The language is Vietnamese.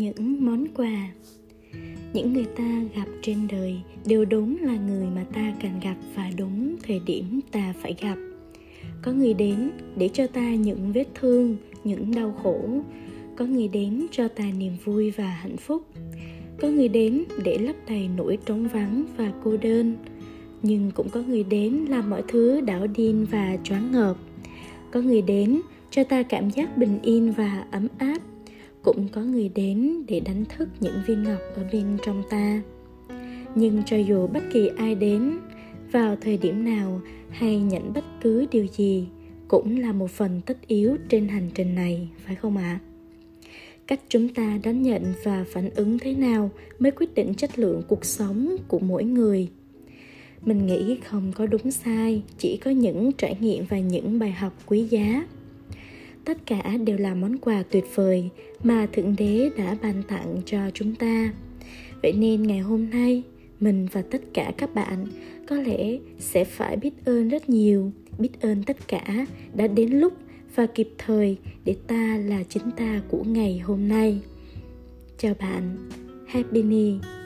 những món quà. Những người ta gặp trên đời đều đúng là người mà ta cần gặp và đúng thời điểm ta phải gặp. Có người đến để cho ta những vết thương, những đau khổ. Có người đến cho ta niềm vui và hạnh phúc. Có người đến để lấp đầy nỗi trống vắng và cô đơn. Nhưng cũng có người đến làm mọi thứ đảo điên và choáng ngợp. Có người đến cho ta cảm giác bình yên và ấm áp cũng có người đến để đánh thức những viên ngọc ở bên trong ta. Nhưng cho dù bất kỳ ai đến, vào thời điểm nào hay nhận bất cứ điều gì cũng là một phần tất yếu trên hành trình này, phải không ạ? À? cách chúng ta đón nhận và phản ứng thế nào mới quyết định chất lượng cuộc sống của mỗi người? Mình nghĩ không có đúng sai, chỉ có những trải nghiệm và những bài học quý giá tất cả đều là món quà tuyệt vời mà thượng đế đã ban tặng cho chúng ta. Vậy nên ngày hôm nay, mình và tất cả các bạn có lẽ sẽ phải biết ơn rất nhiều, biết ơn tất cả đã đến lúc và kịp thời để ta là chính ta của ngày hôm nay. Chào bạn, happy new